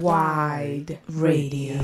Wide Radio.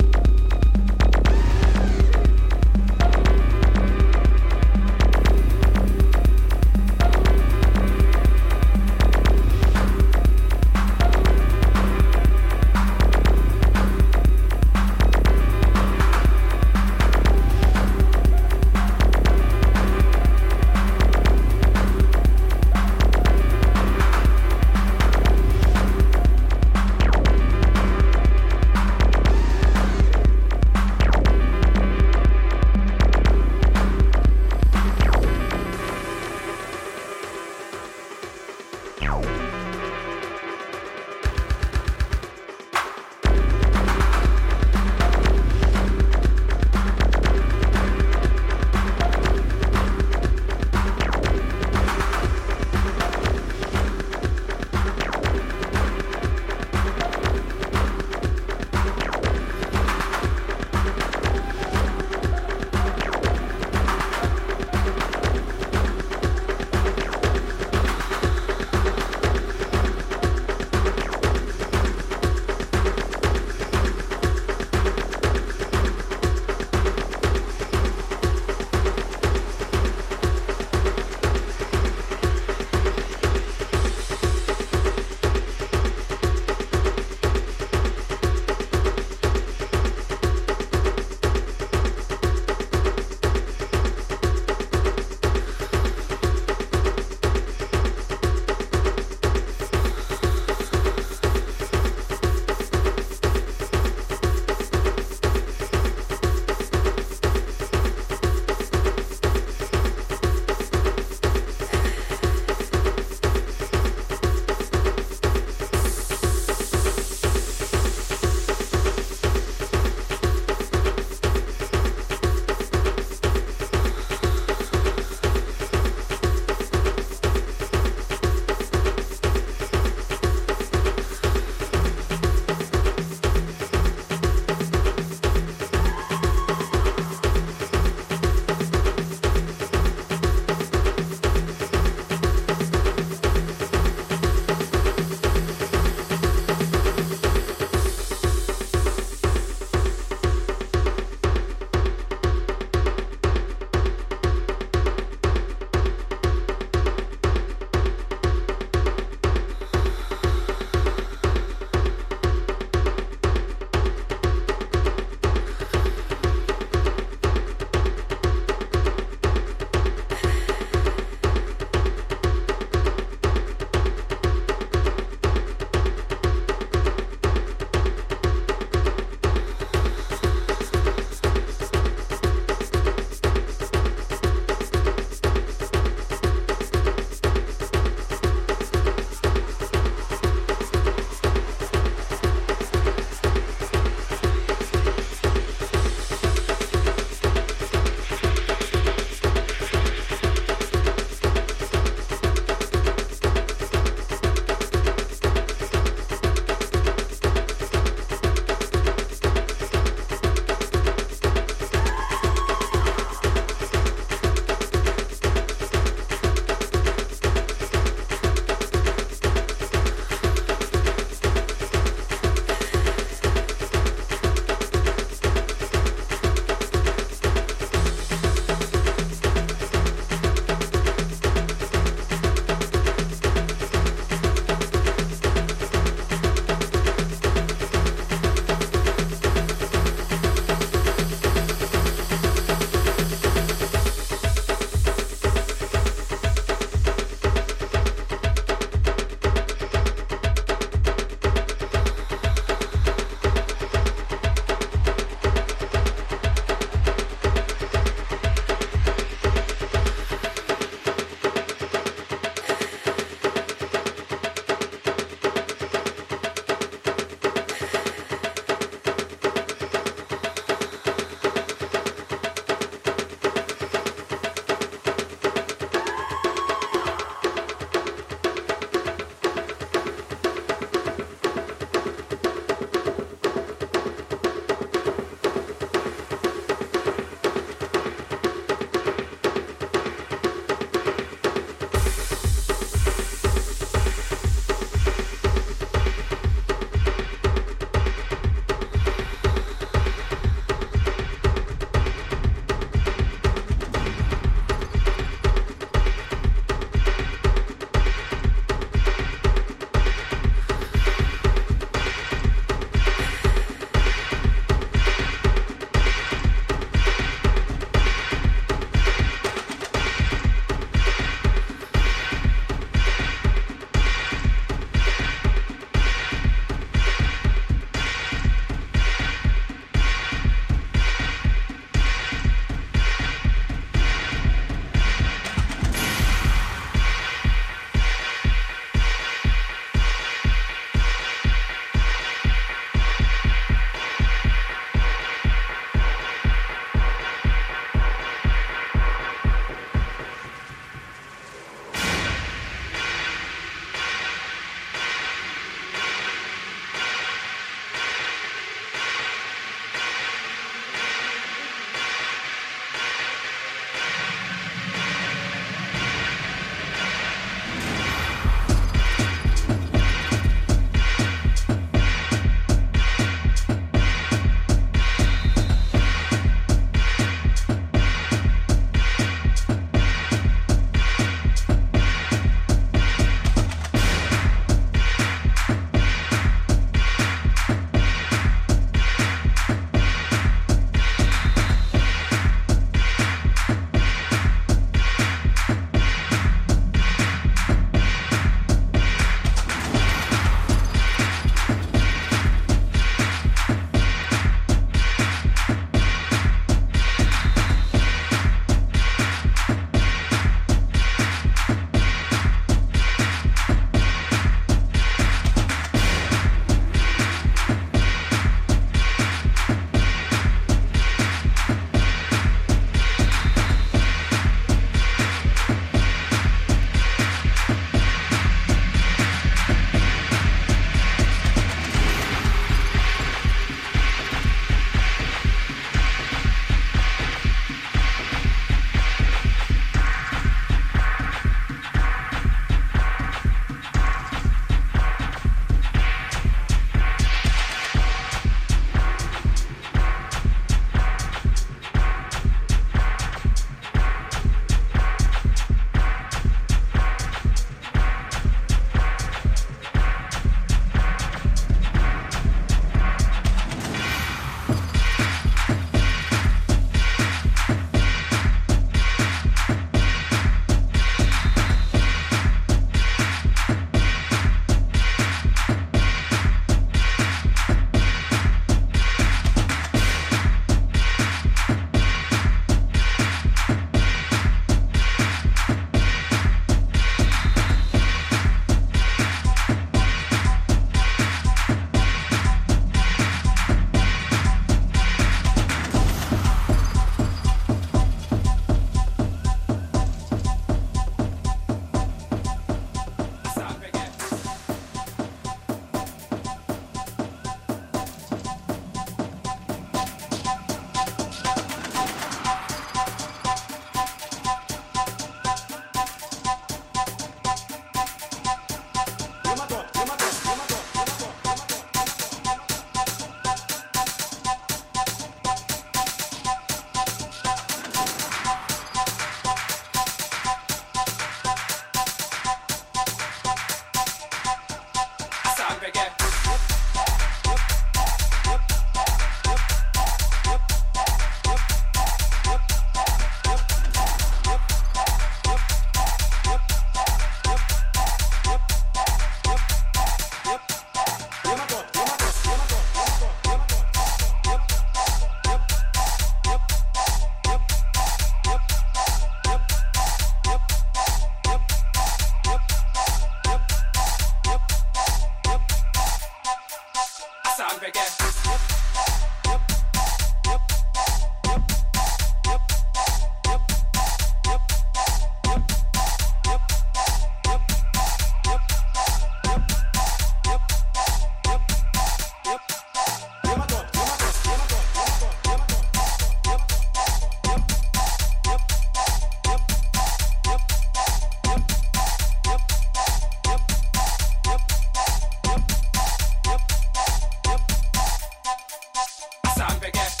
Africa.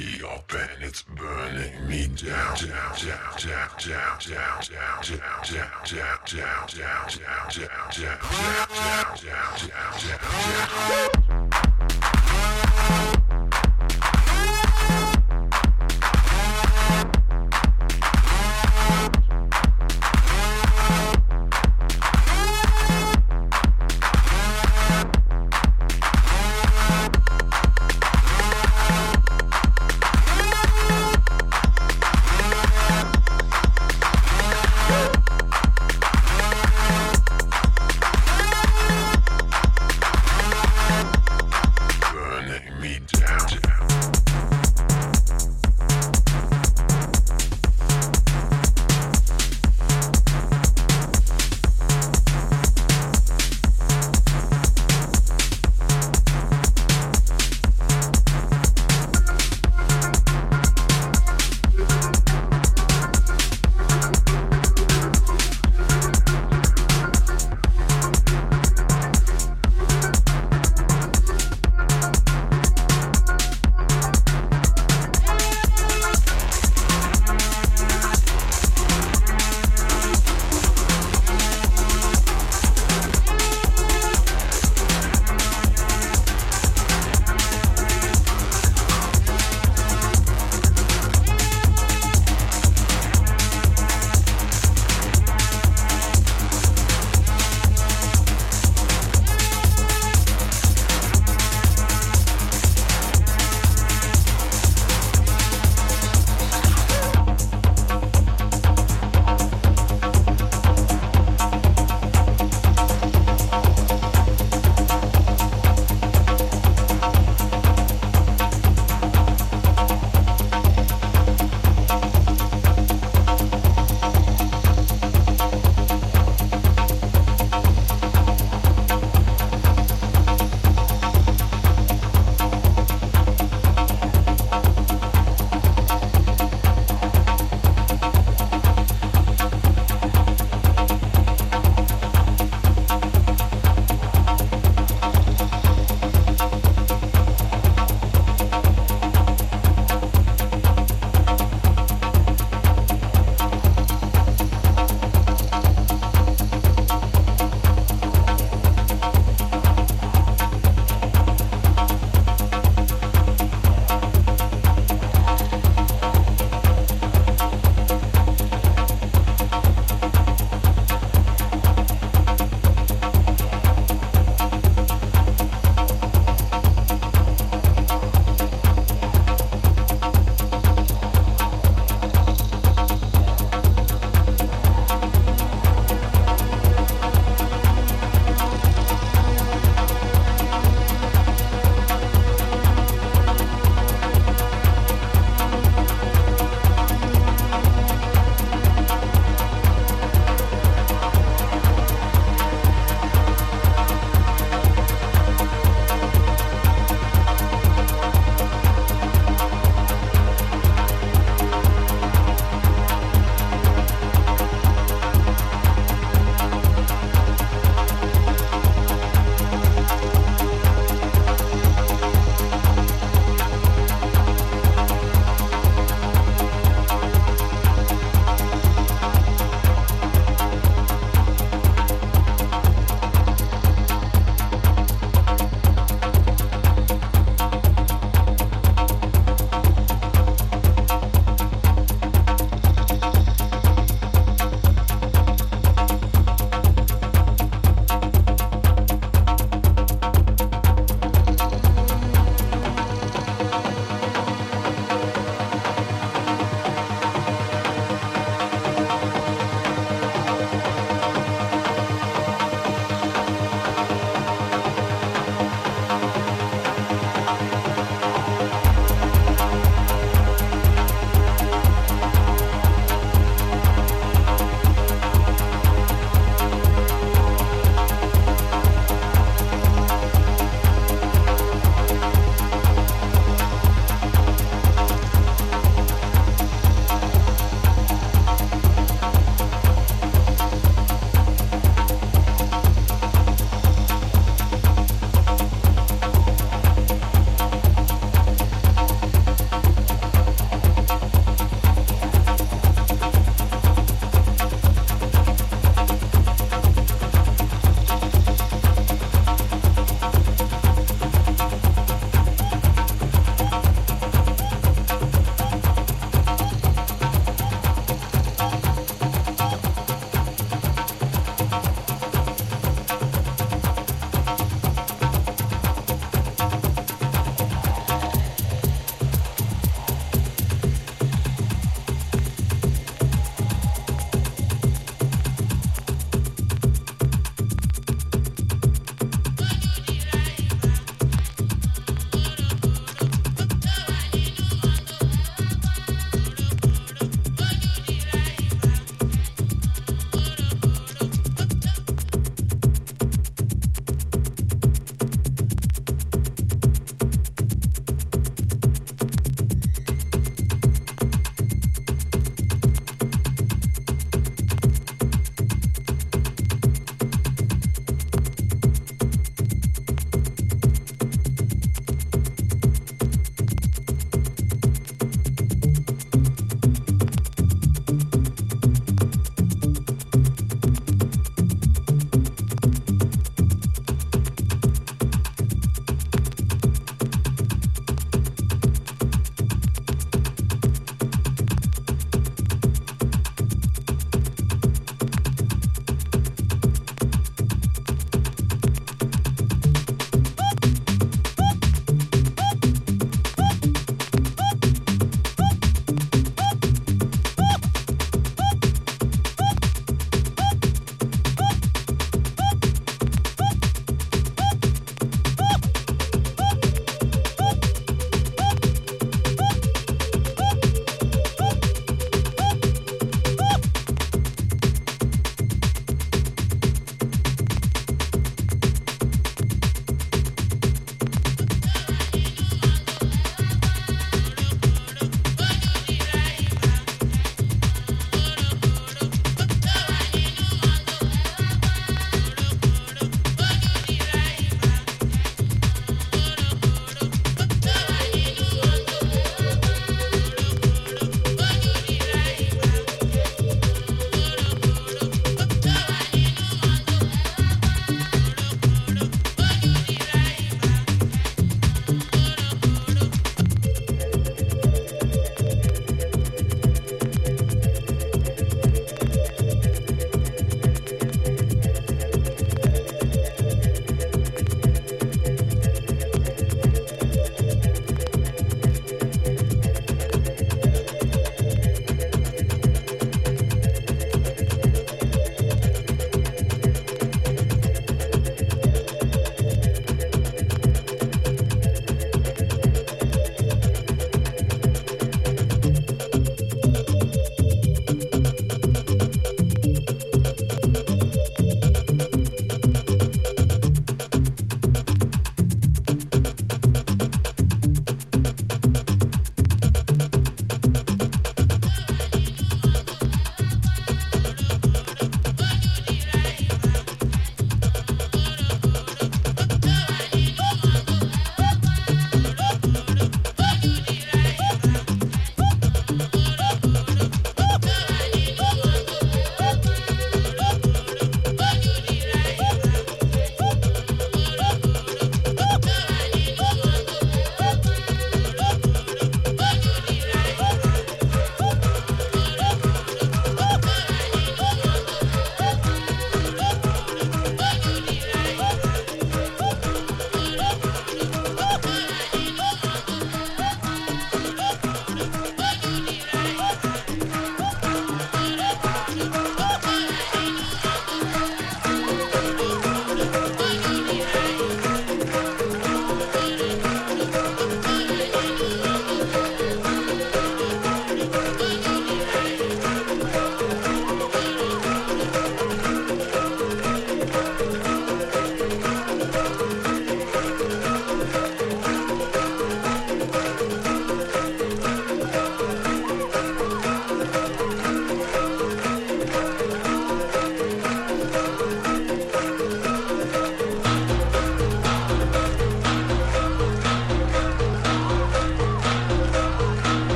Me up and it's burning me down, down, down, down, down, down, down, down, down, down, down, down, down, down, down, down, down, down, down, down.